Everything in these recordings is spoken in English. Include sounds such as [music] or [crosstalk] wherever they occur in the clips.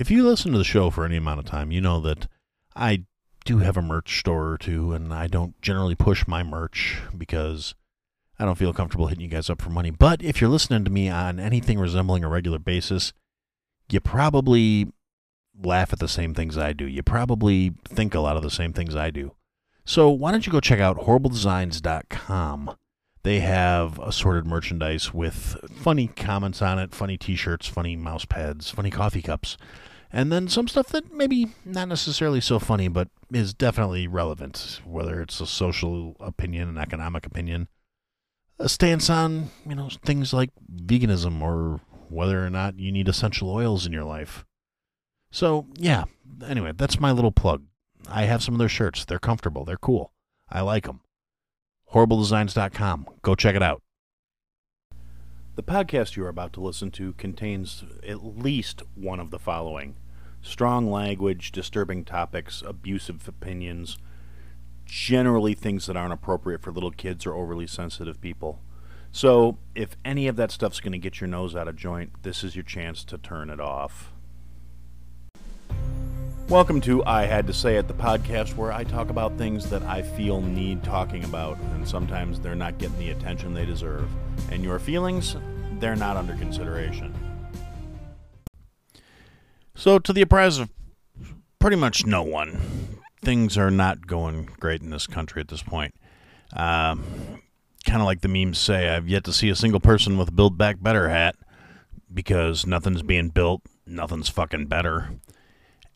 If you listen to the show for any amount of time, you know that I do have a merch store or two, and I don't generally push my merch because I don't feel comfortable hitting you guys up for money. But if you're listening to me on anything resembling a regular basis, you probably laugh at the same things I do. You probably think a lot of the same things I do. So why don't you go check out horribledesigns.com? They have assorted merchandise with funny comments on it, funny t-shirts, funny mouse pads, funny coffee cups, and then some stuff that maybe not necessarily so funny, but is definitely relevant, whether it's a social opinion, an economic opinion, a stance on, you know, things like veganism or whether or not you need essential oils in your life. So, yeah, anyway, that's my little plug. I have some of their shirts. They're comfortable, they're cool. I like them. HorribleDesigns.com. Go check it out. The podcast you are about to listen to contains at least one of the following strong language, disturbing topics, abusive opinions, generally things that aren't appropriate for little kids or overly sensitive people. So, if any of that stuff's going to get your nose out of joint, this is your chance to turn it off. Welcome to I Had to Say It, the podcast where I talk about things that I feel need talking about, and sometimes they're not getting the attention they deserve. And your feelings, they're not under consideration. So, to the surprise of pretty much no one, things are not going great in this country at this point. Um, kind of like the memes say, I've yet to see a single person with a Build Back Better hat because nothing's being built, nothing's fucking better.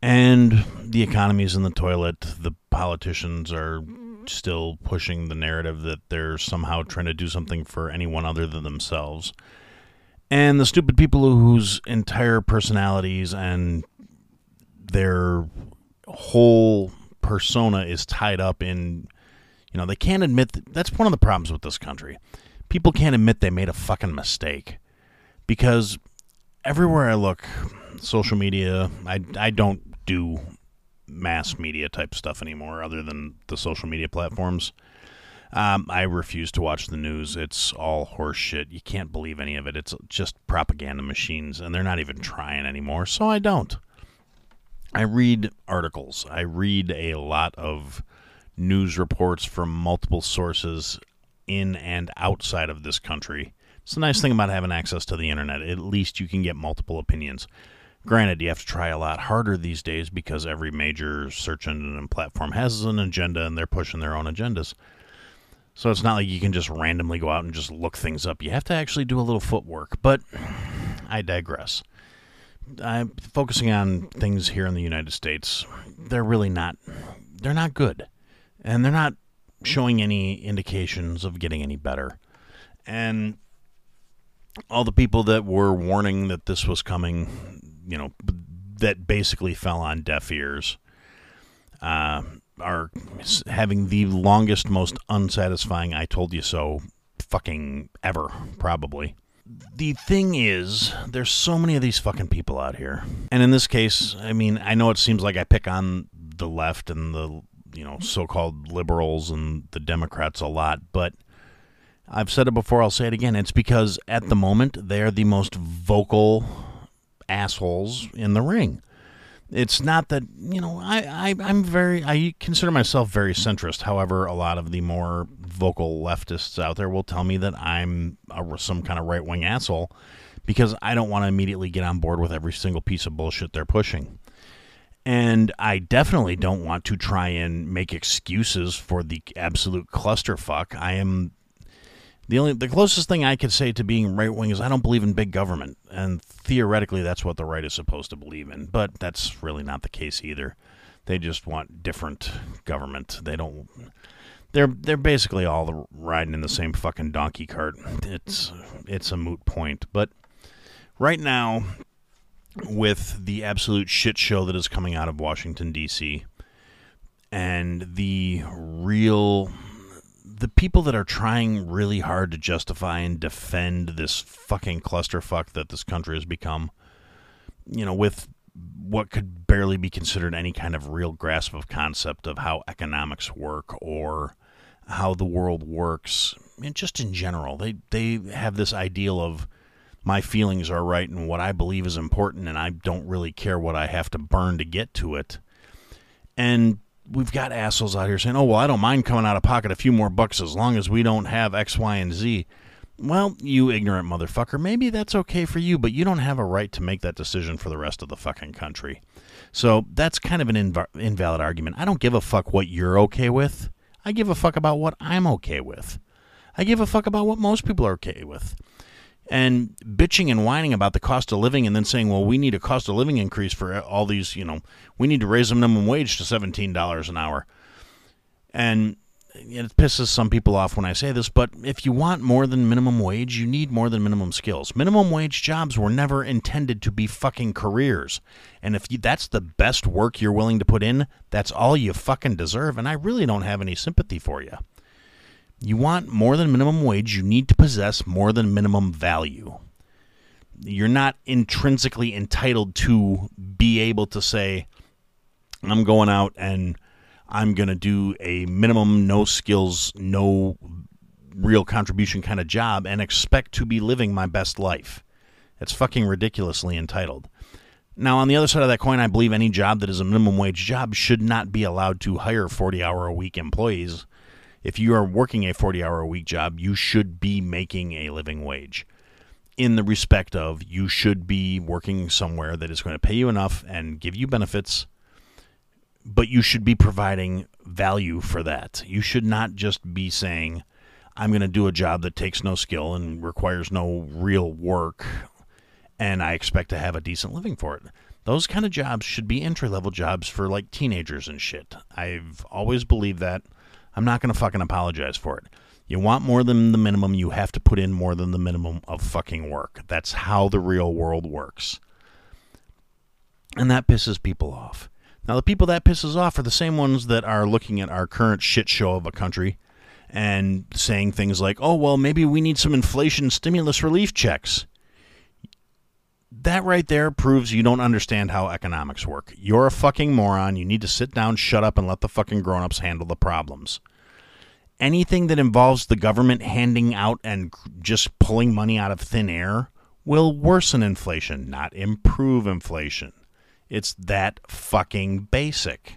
And the economy's in the toilet. The politicians are still pushing the narrative that they're somehow trying to do something for anyone other than themselves. And the stupid people whose entire personalities and their whole persona is tied up in, you know, they can't admit that, that's one of the problems with this country. People can't admit they made a fucking mistake because everywhere I look, social media, I, I don't do mass media type stuff anymore other than the social media platforms. Um, I refuse to watch the news. It's all horse shit. You can't believe any of it. It's just propaganda machines, and they're not even trying anymore, so I don't. I read articles. I read a lot of news reports from multiple sources in and outside of this country. It's the nice thing about having access to the internet. At least you can get multiple opinions. Granted, you have to try a lot harder these days because every major search engine and platform has an agenda and they're pushing their own agendas. So it's not like you can just randomly go out and just look things up. You have to actually do a little footwork. But I digress. I'm focusing on things here in the United States. They're really not they're not good. And they're not showing any indications of getting any better. And all the people that were warning that this was coming, you know, that basically fell on deaf ears, uh, are having the longest, most unsatisfying I told you so fucking ever, probably. The thing is, there's so many of these fucking people out here. And in this case, I mean, I know it seems like I pick on the left and the, you know, so called liberals and the Democrats a lot, but I've said it before, I'll say it again. It's because at the moment, they're the most vocal assholes in the ring. It's not that, you know, I, I, I'm very, I consider myself very centrist. However, a lot of the more vocal leftists out there will tell me that I'm a, some kind of right wing asshole because I don't want to immediately get on board with every single piece of bullshit they're pushing. And I definitely don't want to try and make excuses for the absolute clusterfuck. I am the only the closest thing I could say to being right wing is I don't believe in big government, and theoretically that's what the right is supposed to believe in. But that's really not the case either. They just want different government. They don't. They're they're basically all riding in the same fucking donkey cart. It's it's a moot point. But right now, with the absolute shit show that is coming out of Washington D.C. and the real the people that are trying really hard to justify and defend this fucking clusterfuck that this country has become, you know, with what could barely be considered any kind of real grasp of concept of how economics work or how the world works, and just in general, they they have this ideal of my feelings are right and what I believe is important, and I don't really care what I have to burn to get to it. And we've got assholes out here saying, oh, well, I don't mind coming out of pocket a few more bucks as long as we don't have X, Y, and Z. Well, you ignorant motherfucker, maybe that's okay for you, but you don't have a right to make that decision for the rest of the fucking country. So that's kind of an inv- invalid argument. I don't give a fuck what you're okay with. I give a fuck about what I'm okay with. I give a fuck about what most people are okay with. And bitching and whining about the cost of living and then saying, well, we need a cost of living increase for all these, you know, we need to raise the minimum wage to $17 an hour. And it pisses some people off when I say this, but if you want more than minimum wage, you need more than minimum skills. Minimum wage jobs were never intended to be fucking careers. And if you, that's the best work you're willing to put in, that's all you fucking deserve. And I really don't have any sympathy for you. You want more than minimum wage, you need to possess more than minimum value. You're not intrinsically entitled to be able to say, I'm going out and I'm going to do a minimum, no skills, no real contribution kind of job and expect to be living my best life. It's fucking ridiculously entitled. Now, on the other side of that coin, I believe any job that is a minimum wage job should not be allowed to hire 40 hour a week employees. If you are working a 40 hour a week job, you should be making a living wage. In the respect of you should be working somewhere that is going to pay you enough and give you benefits but you should be providing value for that. You should not just be saying, I'm going to do a job that takes no skill and requires no real work, and I expect to have a decent living for it. Those kind of jobs should be entry level jobs for like teenagers and shit. I've always believed that. I'm not going to fucking apologize for it. You want more than the minimum, you have to put in more than the minimum of fucking work. That's how the real world works. And that pisses people off. Now, the people that pisses off are the same ones that are looking at our current shit show of a country and saying things like, oh, well, maybe we need some inflation stimulus relief checks. That right there proves you don't understand how economics work. You're a fucking moron. You need to sit down, shut up, and let the fucking grown ups handle the problems. Anything that involves the government handing out and just pulling money out of thin air will worsen inflation, not improve inflation. It's that fucking basic.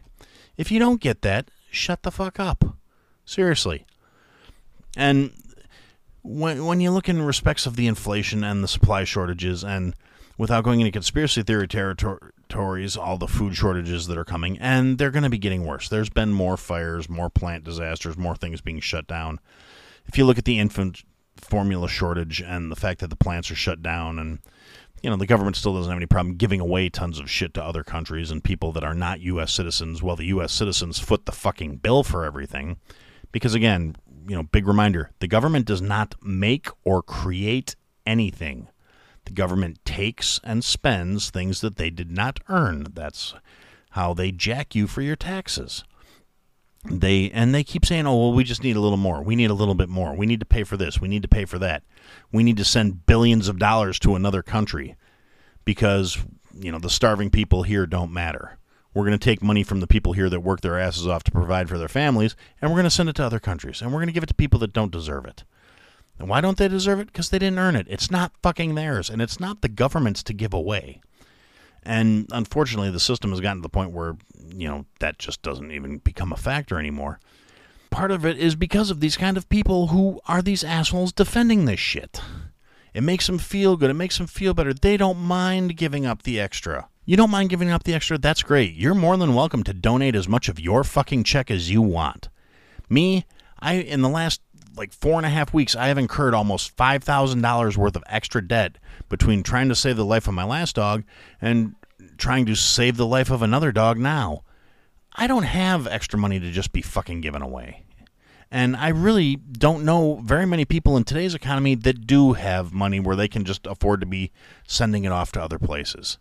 If you don't get that, shut the fuck up. Seriously. And when when you look in respects of the inflation and the supply shortages and without going into conspiracy theory territories, all the food shortages that are coming, and they're going to be getting worse. There's been more fires, more plant disasters, more things being shut down. If you look at the infant formula shortage and the fact that the plants are shut down and you know, the government still doesn't have any problem giving away tons of shit to other countries and people that are not U.S. citizens, while the U.S. citizens foot the fucking bill for everything. Because again, you know, big reminder the government does not make or create anything. The government takes and spends things that they did not earn. That's how they jack you for your taxes. They and they keep saying, "Oh, well, we just need a little more. We need a little bit more. We need to pay for this. We need to pay for that." we need to send billions of dollars to another country because you know the starving people here don't matter. We're going to take money from the people here that work their asses off to provide for their families, and we're going to send it to other countries, and we're going to give it to people that don't deserve it. And why don't they deserve it? Because they didn't earn it. It's not fucking theirs, and it's not the government's to give away. And unfortunately, the system has gotten to the point where, you know, that just doesn't even become a factor anymore part of it is because of these kind of people who are these assholes defending this shit. It makes them feel good. It makes them feel better. They don't mind giving up the extra. You don't mind giving up the extra? That's great. You're more than welcome to donate as much of your fucking check as you want. Me, I in the last like four and a half weeks, I have incurred almost five thousand dollars worth of extra debt between trying to save the life of my last dog and trying to save the life of another dog now. I don't have extra money to just be fucking giving away. And I really don't know very many people in today's economy that do have money where they can just afford to be sending it off to other places.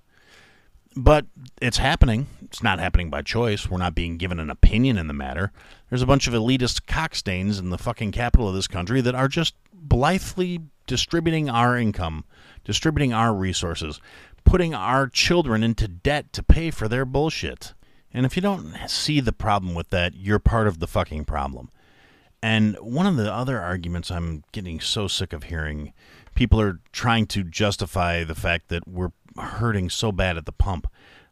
But it's happening. It's not happening by choice. We're not being given an opinion in the matter. There's a bunch of elitist cockstains in the fucking capital of this country that are just blithely distributing our income, distributing our resources, putting our children into debt to pay for their bullshit. And if you don't see the problem with that, you're part of the fucking problem. And one of the other arguments I'm getting so sick of hearing people are trying to justify the fact that we're hurting so bad at the pump.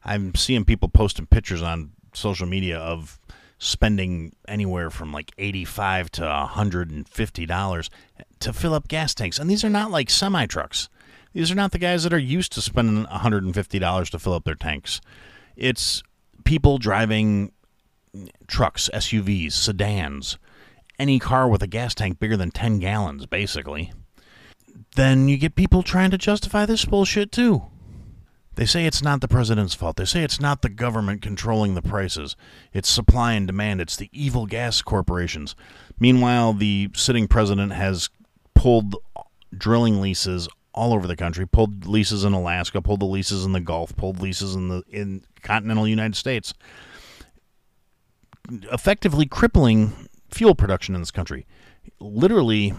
I'm seeing people posting pictures on social media of spending anywhere from like 85 to 150 dollars to fill up gas tanks. And these are not like semi trucks these are not the guys that are used to spending 150 dollars to fill up their tanks. It's people driving trucks SUVs sedans any car with a gas tank bigger than 10 gallons basically then you get people trying to justify this bullshit too they say it's not the president's fault. They say it's not the government controlling the prices. It's supply and demand. It's the evil gas corporations. Meanwhile, the sitting president has pulled drilling leases all over the country, pulled leases in Alaska, pulled the leases in the Gulf, pulled leases in the in continental United States, effectively crippling fuel production in this country. Literally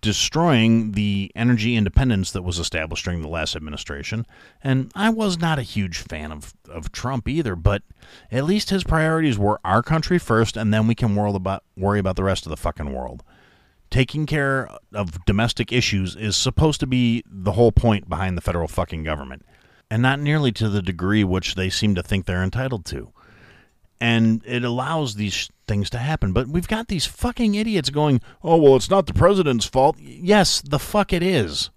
destroying the energy independence that was established during the last administration. And I was not a huge fan of, of Trump either, but at least his priorities were our country first, and then we can worry about, worry about the rest of the fucking world. Taking care of domestic issues is supposed to be the whole point behind the federal fucking government, and not nearly to the degree which they seem to think they're entitled to and it allows these things to happen. But we've got these fucking idiots going, oh, well, it's not the president's fault. Yes, the fuck it is.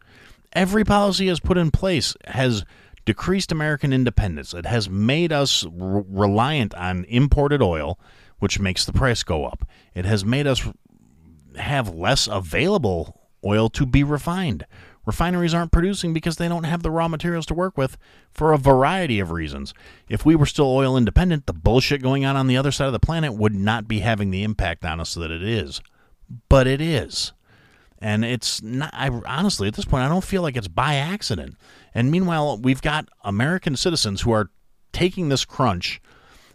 Every policy has put in place has decreased American independence. It has made us r- reliant on imported oil, which makes the price go up. It has made us have less available oil to be refined. Refineries aren't producing because they don't have the raw materials to work with for a variety of reasons. If we were still oil independent, the bullshit going on on the other side of the planet would not be having the impact on us that it is. But it is. And it's not, I honestly, at this point, I don't feel like it's by accident. And meanwhile, we've got American citizens who are taking this crunch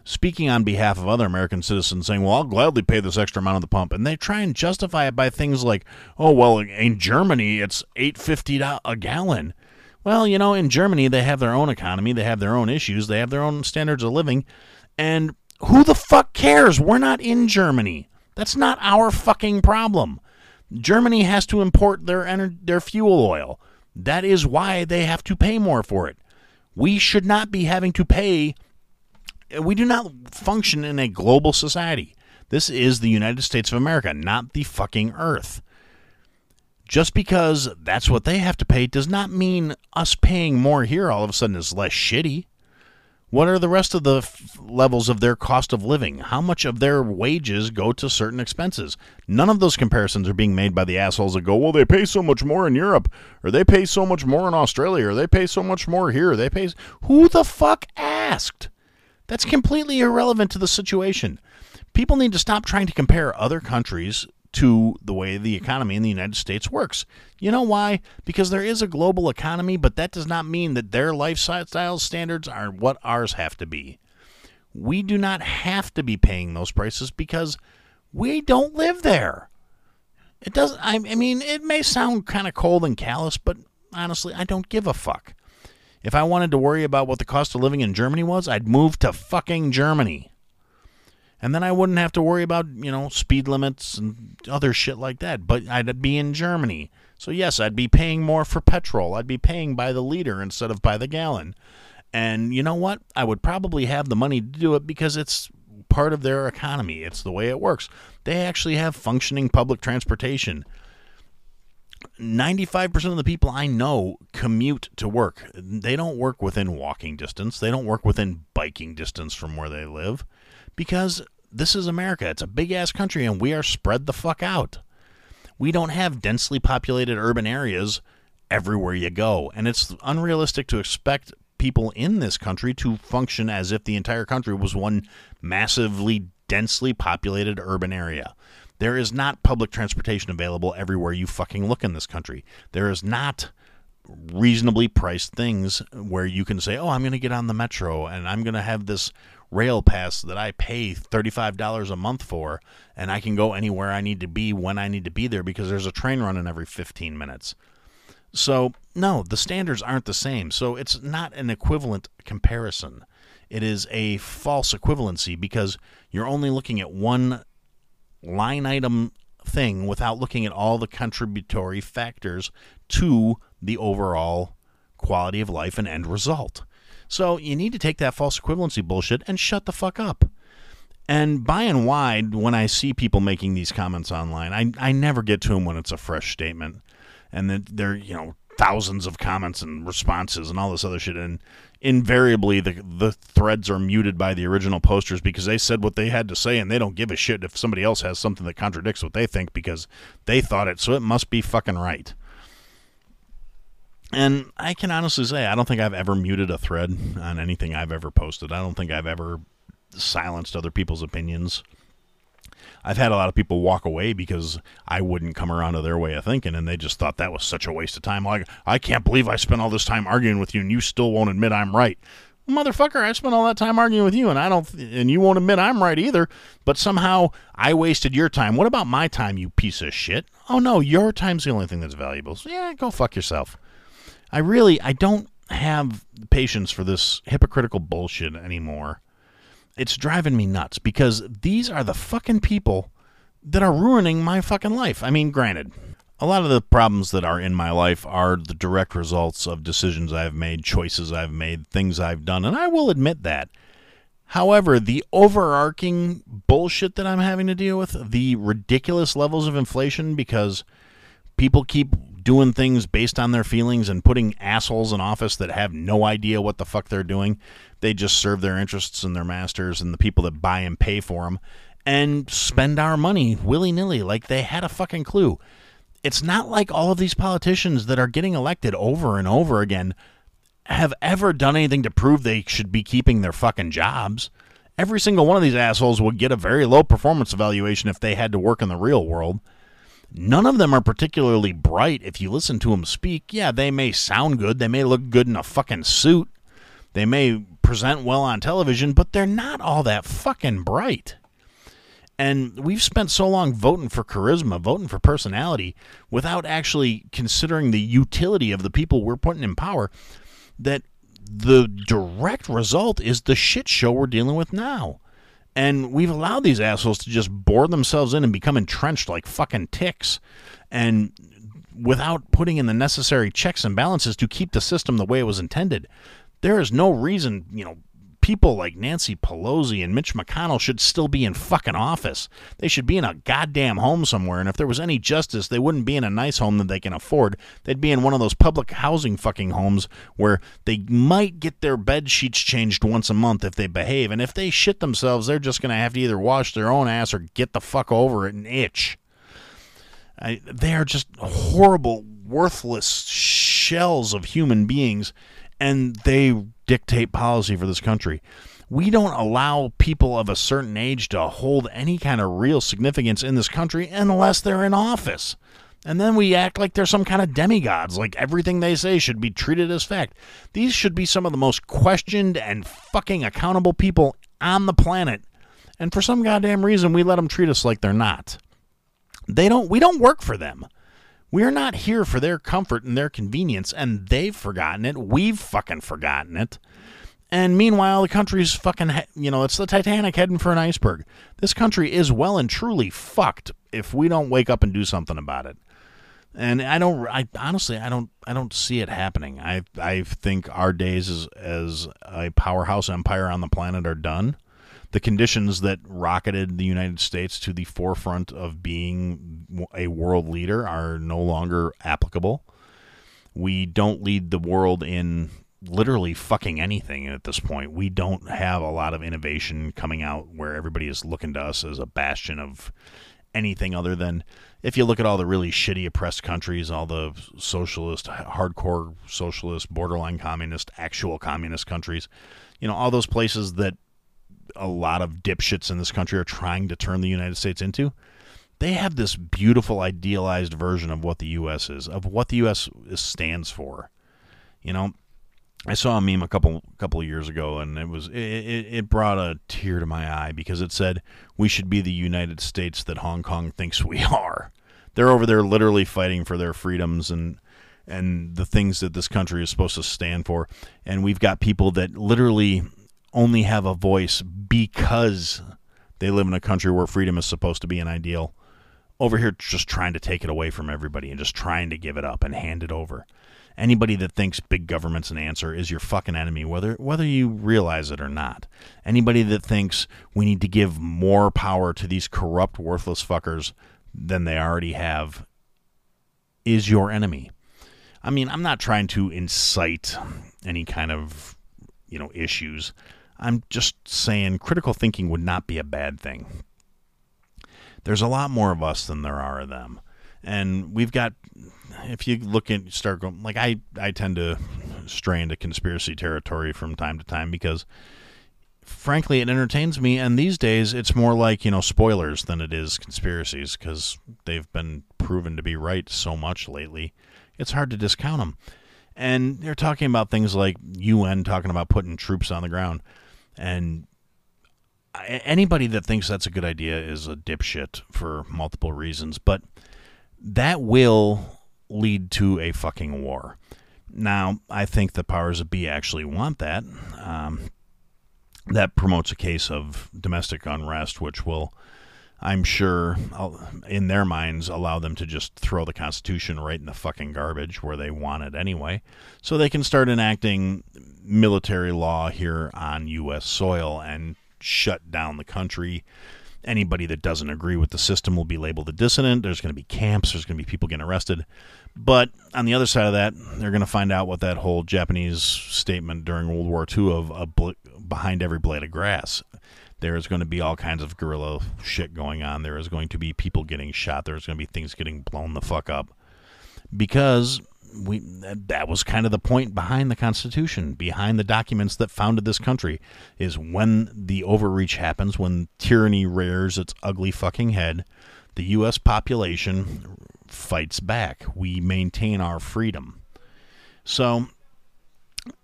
speaking on behalf of other American citizens, saying, Well, I'll gladly pay this extra amount on the pump. And they try and justify it by things like, Oh, well, in Germany, it's eight fifty a gallon. Well, you know, in Germany, they have their own economy, they have their own issues, they have their own standards of living. And who the fuck cares? We're not in Germany. That's not our fucking problem. Germany has to import their ener- their fuel oil. That is why they have to pay more for it. We should not be having to pay we do not function in a global society. This is the United States of America, not the fucking earth. Just because that's what they have to pay does not mean us paying more here all of a sudden is less shitty. What are the rest of the f- levels of their cost of living? How much of their wages go to certain expenses? None of those comparisons are being made by the assholes that go, well, they pay so much more in Europe, or they pay so much more in Australia, or they pay so much more here. They pay. Who the fuck asked? That's completely irrelevant to the situation. People need to stop trying to compare other countries to the way the economy in the United States works. You know why? Because there is a global economy, but that does not mean that their lifestyle standards are what ours have to be. We do not have to be paying those prices because we don't live there. It doesn't I, I mean, it may sound kind of cold and callous, but honestly, I don't give a fuck. If I wanted to worry about what the cost of living in Germany was, I'd move to fucking Germany. And then I wouldn't have to worry about, you know, speed limits and other shit like that. But I'd be in Germany. So, yes, I'd be paying more for petrol. I'd be paying by the liter instead of by the gallon. And you know what? I would probably have the money to do it because it's part of their economy. It's the way it works. They actually have functioning public transportation. 95% of the people I know commute to work. They don't work within walking distance, they don't work within biking distance from where they live because this is America. It's a big ass country and we are spread the fuck out. We don't have densely populated urban areas everywhere you go, and it's unrealistic to expect people in this country to function as if the entire country was one massively densely populated urban area. There is not public transportation available everywhere you fucking look in this country. There is not reasonably priced things where you can say, "Oh, I'm going to get on the metro and I'm going to have this rail pass that I pay $35 a month for and I can go anywhere I need to be when I need to be there because there's a train running every 15 minutes." So, no, the standards aren't the same. So, it's not an equivalent comparison. It is a false equivalency because you're only looking at one line item thing without looking at all the contributory factors to the overall quality of life and end result. So you need to take that false equivalency bullshit and shut the fuck up. And by and wide, when I see people making these comments online, I, I never get to them when it's a fresh statement. And that they're, you know, thousands of comments and responses and all this other shit. And invariably, the, the threads are muted by the original posters because they said what they had to say and they don't give a shit if somebody else has something that contradicts what they think because they thought it. So it must be fucking right. And I can honestly say, I don't think I've ever muted a thread on anything I've ever posted. I don't think I've ever silenced other people's opinions. I've had a lot of people walk away because I wouldn't come around to their way of thinking, and they just thought that was such a waste of time. Like, I can't believe I spent all this time arguing with you, and you still won't admit I'm right. Motherfucker, I spent all that time arguing with you, and I don't, and you won't admit I'm right either. But somehow I wasted your time. What about my time, you piece of shit? Oh no, your time's the only thing that's valuable. So yeah, go fuck yourself. I really, I don't have patience for this hypocritical bullshit anymore it's driving me nuts because these are the fucking people that are ruining my fucking life. I mean, granted, a lot of the problems that are in my life are the direct results of decisions I've made, choices I've made, things I've done, and I will admit that. However, the overarching bullshit that I'm having to deal with, the ridiculous levels of inflation because people keep doing things based on their feelings and putting assholes in office that have no idea what the fuck they're doing they just serve their interests and their masters and the people that buy and pay for them and spend our money willy nilly like they had a fucking clue. It's not like all of these politicians that are getting elected over and over again have ever done anything to prove they should be keeping their fucking jobs. Every single one of these assholes would get a very low performance evaluation if they had to work in the real world. None of them are particularly bright if you listen to them speak. Yeah, they may sound good, they may look good in a fucking suit, they may present well on television, but they're not all that fucking bright. And we've spent so long voting for charisma, voting for personality, without actually considering the utility of the people we're putting in power, that the direct result is the shit show we're dealing with now. And we've allowed these assholes to just bore themselves in and become entrenched like fucking ticks. And without putting in the necessary checks and balances to keep the system the way it was intended. There is no reason, you know, people like Nancy Pelosi and Mitch McConnell should still be in fucking office. They should be in a goddamn home somewhere. And if there was any justice, they wouldn't be in a nice home that they can afford. They'd be in one of those public housing fucking homes where they might get their bed sheets changed once a month if they behave. And if they shit themselves, they're just going to have to either wash their own ass or get the fuck over it and itch. I, they are just horrible, worthless shells of human beings and they dictate policy for this country. We don't allow people of a certain age to hold any kind of real significance in this country unless they're in office. And then we act like they're some kind of demigods, like everything they say should be treated as fact. These should be some of the most questioned and fucking accountable people on the planet. And for some goddamn reason, we let them treat us like they're not. They don't, we don't work for them. We're not here for their comfort and their convenience, and they've forgotten it. We've fucking forgotten it. And meanwhile, the country's fucking, you know, it's the Titanic heading for an iceberg. This country is well and truly fucked if we don't wake up and do something about it. And I don't, I honestly, I don't, I don't see it happening. I, I think our days as, as a powerhouse empire on the planet are done the conditions that rocketed the United States to the forefront of being a world leader are no longer applicable. We don't lead the world in literally fucking anything at this point. We don't have a lot of innovation coming out where everybody is looking to us as a bastion of anything other than if you look at all the really shitty oppressed countries, all the socialist, hardcore socialist, borderline communist, actual communist countries, you know, all those places that a lot of dipshits in this country are trying to turn the United States into. They have this beautiful idealized version of what the U.S. is, of what the U.S. stands for. You know, I saw a meme a couple couple years ago, and it was it, it brought a tear to my eye because it said we should be the United States that Hong Kong thinks we [laughs] are. They're over there literally fighting for their freedoms and and the things that this country is supposed to stand for, and we've got people that literally only have a voice because they live in a country where freedom is supposed to be an ideal over here just trying to take it away from everybody and just trying to give it up and hand it over. Anybody that thinks big government's an answer is your fucking enemy, whether whether you realize it or not. Anybody that thinks we need to give more power to these corrupt, worthless fuckers than they already have is your enemy. I mean, I'm not trying to incite any kind of, you know, issues. I'm just saying critical thinking would not be a bad thing. There's a lot more of us than there are of them. And we've got if you look at start going like I I tend to stray into conspiracy territory from time to time because frankly it entertains me and these days it's more like you know spoilers than it is conspiracies because they've been proven to be right so much lately it's hard to discount them and they're talking about things like UN talking about putting troops on the ground and anybody that thinks that's a good idea is a dipshit for multiple reasons but that will lead to a fucking war. Now, I think the powers that be actually want that. Um, that promotes a case of domestic unrest, which will, I'm sure, uh, in their minds, allow them to just throw the Constitution right in the fucking garbage where they want it anyway, so they can start enacting military law here on U.S. soil and shut down the country anybody that doesn't agree with the system will be labeled a dissident. There's going to be camps. There's going to be people getting arrested. But on the other side of that, they're going to find out what that whole Japanese statement during World War II of bl- behind every blade of grass. There is going to be all kinds of guerrilla shit going on. There is going to be people getting shot. There's going to be things getting blown the fuck up because we that was kind of the point behind the Constitution, behind the documents that founded this country, is when the overreach happens, when tyranny rears its ugly fucking head, the U.S. population fights back. We maintain our freedom. So,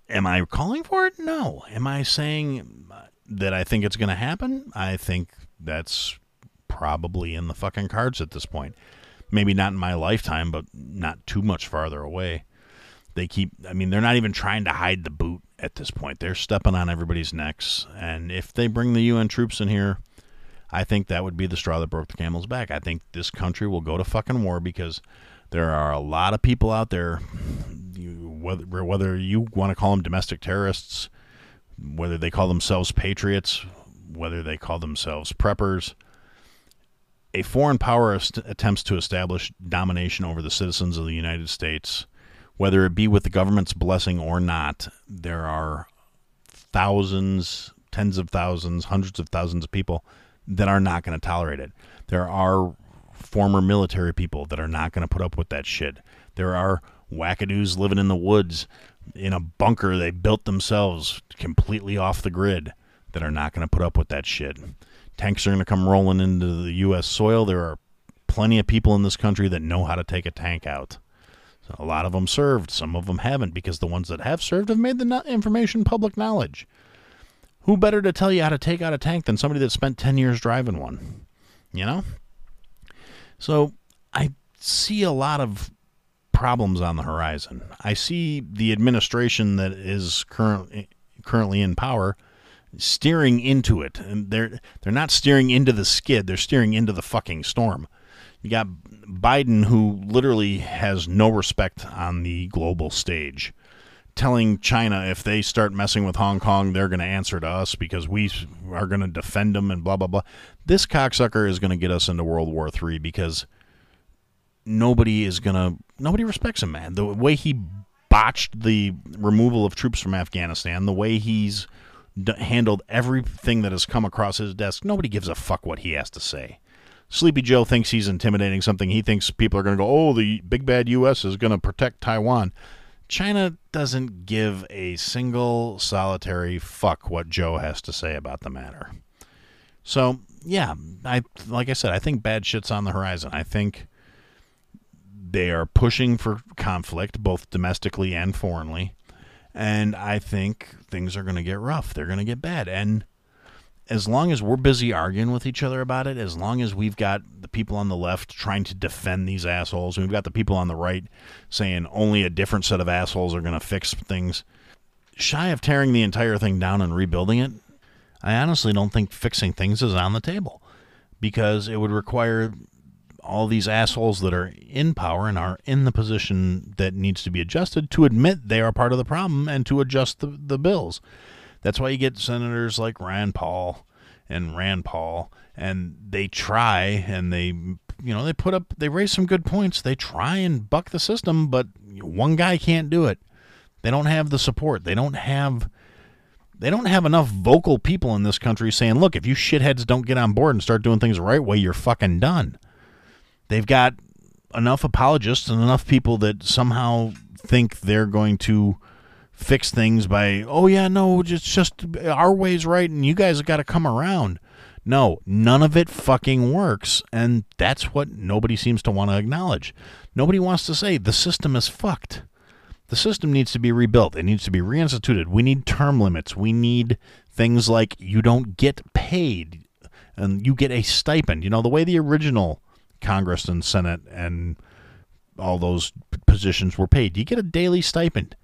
am I calling for it? No. Am I saying that I think it's going to happen? I think that's probably in the fucking cards at this point. Maybe not in my lifetime, but not too much farther away. They keep, I mean, they're not even trying to hide the boot at this point. They're stepping on everybody's necks. And if they bring the UN troops in here, I think that would be the straw that broke the camel's back. I think this country will go to fucking war because there are a lot of people out there, whether, whether you want to call them domestic terrorists, whether they call themselves patriots, whether they call themselves preppers, a foreign power attempts to establish domination over the citizens of the United States, whether it be with the government's blessing or not, there are thousands, tens of thousands, hundreds of thousands of people that are not going to tolerate it. There are former military people that are not going to put up with that shit. There are wackadoos living in the woods in a bunker they built themselves completely off the grid that are not going to put up with that shit tanks are going to come rolling into the U.S. soil. There are plenty of people in this country that know how to take a tank out. So a lot of them served, some of them haven't, because the ones that have served have made the information public knowledge. Who better to tell you how to take out a tank than somebody that spent 10 years driving one? You know? So I see a lot of problems on the horizon. I see the administration that is current, currently in power steering into it. And they're they're not steering into the skid, they're steering into the fucking storm. You got Biden who literally has no respect on the global stage. Telling China if they start messing with Hong Kong, they're going to answer to us because we are going to defend them and blah, blah, blah. This cocksucker is going to get us into World War III because nobody is to, nobody respects him, man. The way he botched the removal of troops from Afghanistan, the way he's d- handled everything that has come across his desk. Nobody gives a fuck what he has to say. Sleepy Joe thinks he's intimidating something. He thinks people are going to go, oh, the big bad U.S. is going to protect Taiwan. China doesn't give a single solitary fuck what Joe has to say about the matter. So, yeah, I like I said, I think bad shit's on the horizon. I think they are pushing for conflict, both domestically and foreignly. And I think things are going to get rough. They're going to get bad. And as long as we're busy arguing with each other about it, as long as we've got the people on the left trying to defend these assholes, and we've got the people on the right saying only a different set of assholes are going to fix things, shy of tearing the entire thing down and rebuilding it, I honestly don't think fixing things is on the table because it would require all these assholes that are in power and are in the position that needs to be adjusted to admit they are part of the problem and to adjust the, the bills. That's why you get senators like Ron Paul and Rand Paul, and they try and they, you know, they put up, they raise some good points. They try and buck the system, but one guy can't do it. They don't have the support. They don't have they don't have enough vocal people in this country saying, look, if you shitheads don't get on board and start doing things the right way, you're fucking done. They've got enough apologists and enough people that somehow think they're going to fix things by, oh, yeah, no, it's just our way's right and you guys have got to come around. No, none of it fucking works. And that's what nobody seems to want to acknowledge. Nobody wants to say the system is fucked. The system needs to be rebuilt. It needs to be reinstituted. We need term limits. We need things like you don't get paid and you get a stipend. You know, the way the original Congress and Senate and all those positions were paid. You get a daily stipend.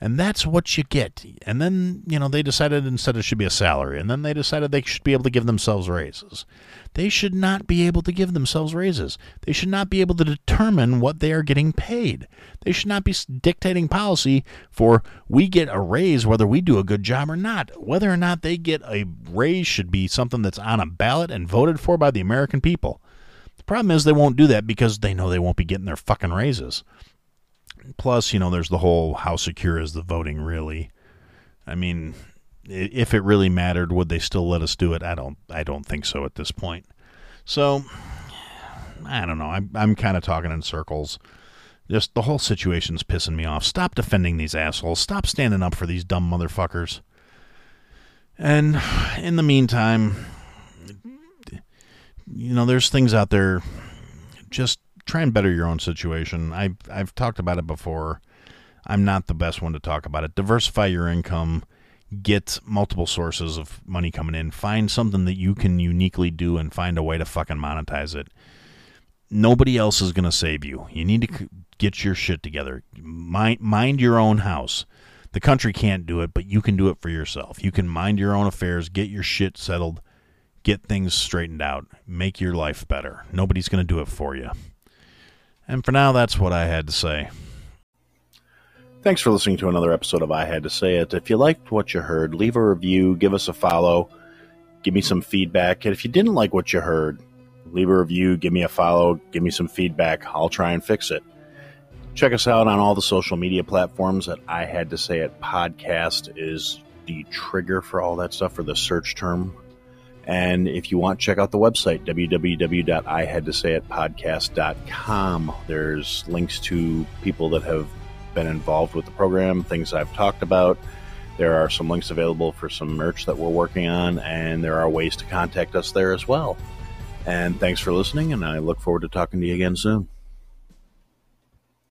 And that's what you get. And then, you know, they decided instead it should be a salary. And then they decided they should be able to give themselves raises. They should not be able to give themselves raises. They should not be able to determine what they are getting paid. They should not be dictating policy for we get a raise whether we do a good job or not. Whether or not they get a raise should be something that's on a ballot and voted for by the American people. Problem is they won't do that because they know they won't be getting their fucking raises. Plus, you know, there's the whole how secure is the voting really? I mean, if it really mattered, would they still let us do it? I don't. I don't think so at this point. So, I don't know. I'm I'm kind of talking in circles. Just the whole situation's pissing me off. Stop defending these assholes. Stop standing up for these dumb motherfuckers. And in the meantime, you know, there's things out there. Just try and better your own situation. I've I've talked about it before. I'm not the best one to talk about it. Diversify your income. Get multiple sources of money coming in. Find something that you can uniquely do and find a way to fucking monetize it. Nobody else is going to save you. You need to get your shit together. Mind, mind your own house. The country can't do it, but you can do it for yourself. You can mind your own affairs, get your shit settled, get things straightened out, make your life better. Nobody's going to do it for you. And for now, that's what I had to say. Thanks for listening to another episode of I Had to Say It. If you liked what you heard, leave a review, give us a follow, give me some feedback. And if you didn't like what you heard, leave a review, give me a follow, give me some feedback. I'll try and fix it. Check us out on all the social media platforms that I Had to Say It podcast is the trigger for all that stuff for the search term and if you want, check out the website, www.ihadtosayitpodcast.com. There's links to people that have been involved with the program, things I've talked about. There are some links available for some merch that we're working on, and there are ways to contact us there as well. And thanks for listening, and I look forward to talking to you again soon.